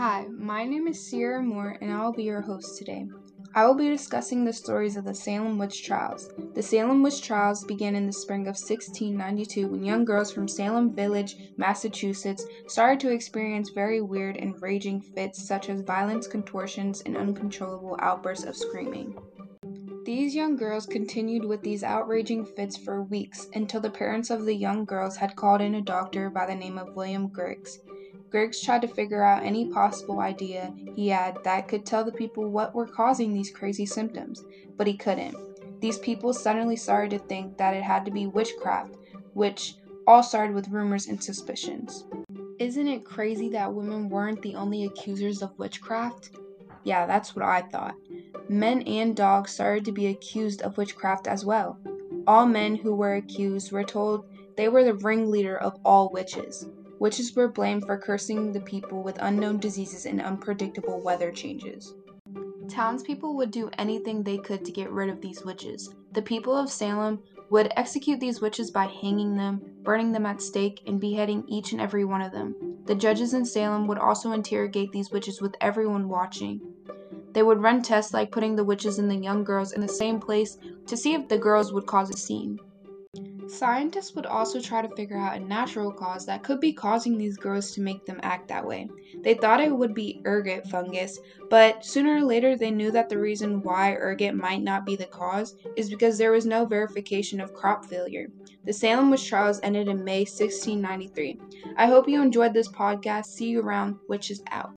Hi, my name is Sierra Moore, and I will be your host today. I will be discussing the stories of the Salem witch trials. The Salem witch trials began in the spring of 1692 when young girls from Salem Village, Massachusetts, started to experience very weird and raging fits such as violence, contortions, and uncontrollable outbursts of screaming. These young girls continued with these outraging fits for weeks until the parents of the young girls had called in a doctor by the name of William Griggs. Griggs tried to figure out any possible idea he had that could tell the people what were causing these crazy symptoms, but he couldn't. These people suddenly started to think that it had to be witchcraft, which all started with rumors and suspicions. Isn't it crazy that women weren't the only accusers of witchcraft? Yeah, that's what I thought. Men and dogs started to be accused of witchcraft as well. All men who were accused were told they were the ringleader of all witches. Witches were blamed for cursing the people with unknown diseases and unpredictable weather changes. Townspeople would do anything they could to get rid of these witches. The people of Salem would execute these witches by hanging them, burning them at stake, and beheading each and every one of them. The judges in Salem would also interrogate these witches with everyone watching. They would run tests like putting the witches and the young girls in the same place to see if the girls would cause a scene. Scientists would also try to figure out a natural cause that could be causing these girls to make them act that way. They thought it would be ergot fungus, but sooner or later they knew that the reason why ergot might not be the cause is because there was no verification of crop failure. The Salem witch trials ended in May 1693. I hope you enjoyed this podcast. See you around. Witches out.